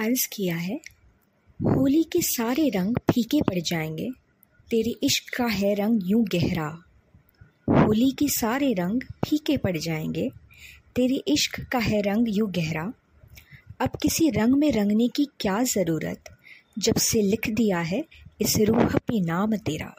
अर्ज़ किया है, होली के सारे रंग फीके पड़ जाएँगे, तेरे इश्क का है रंग यूँ गहरा। होली के सारे रंग फीके पड़ जाएँगे, तेरे इश्क का है रंग यूँ गहरा। अब किसी रंग में रंगने की क्या ज़रूरत, जब से लिख दिया है, इस रूह पे नाम तेरा।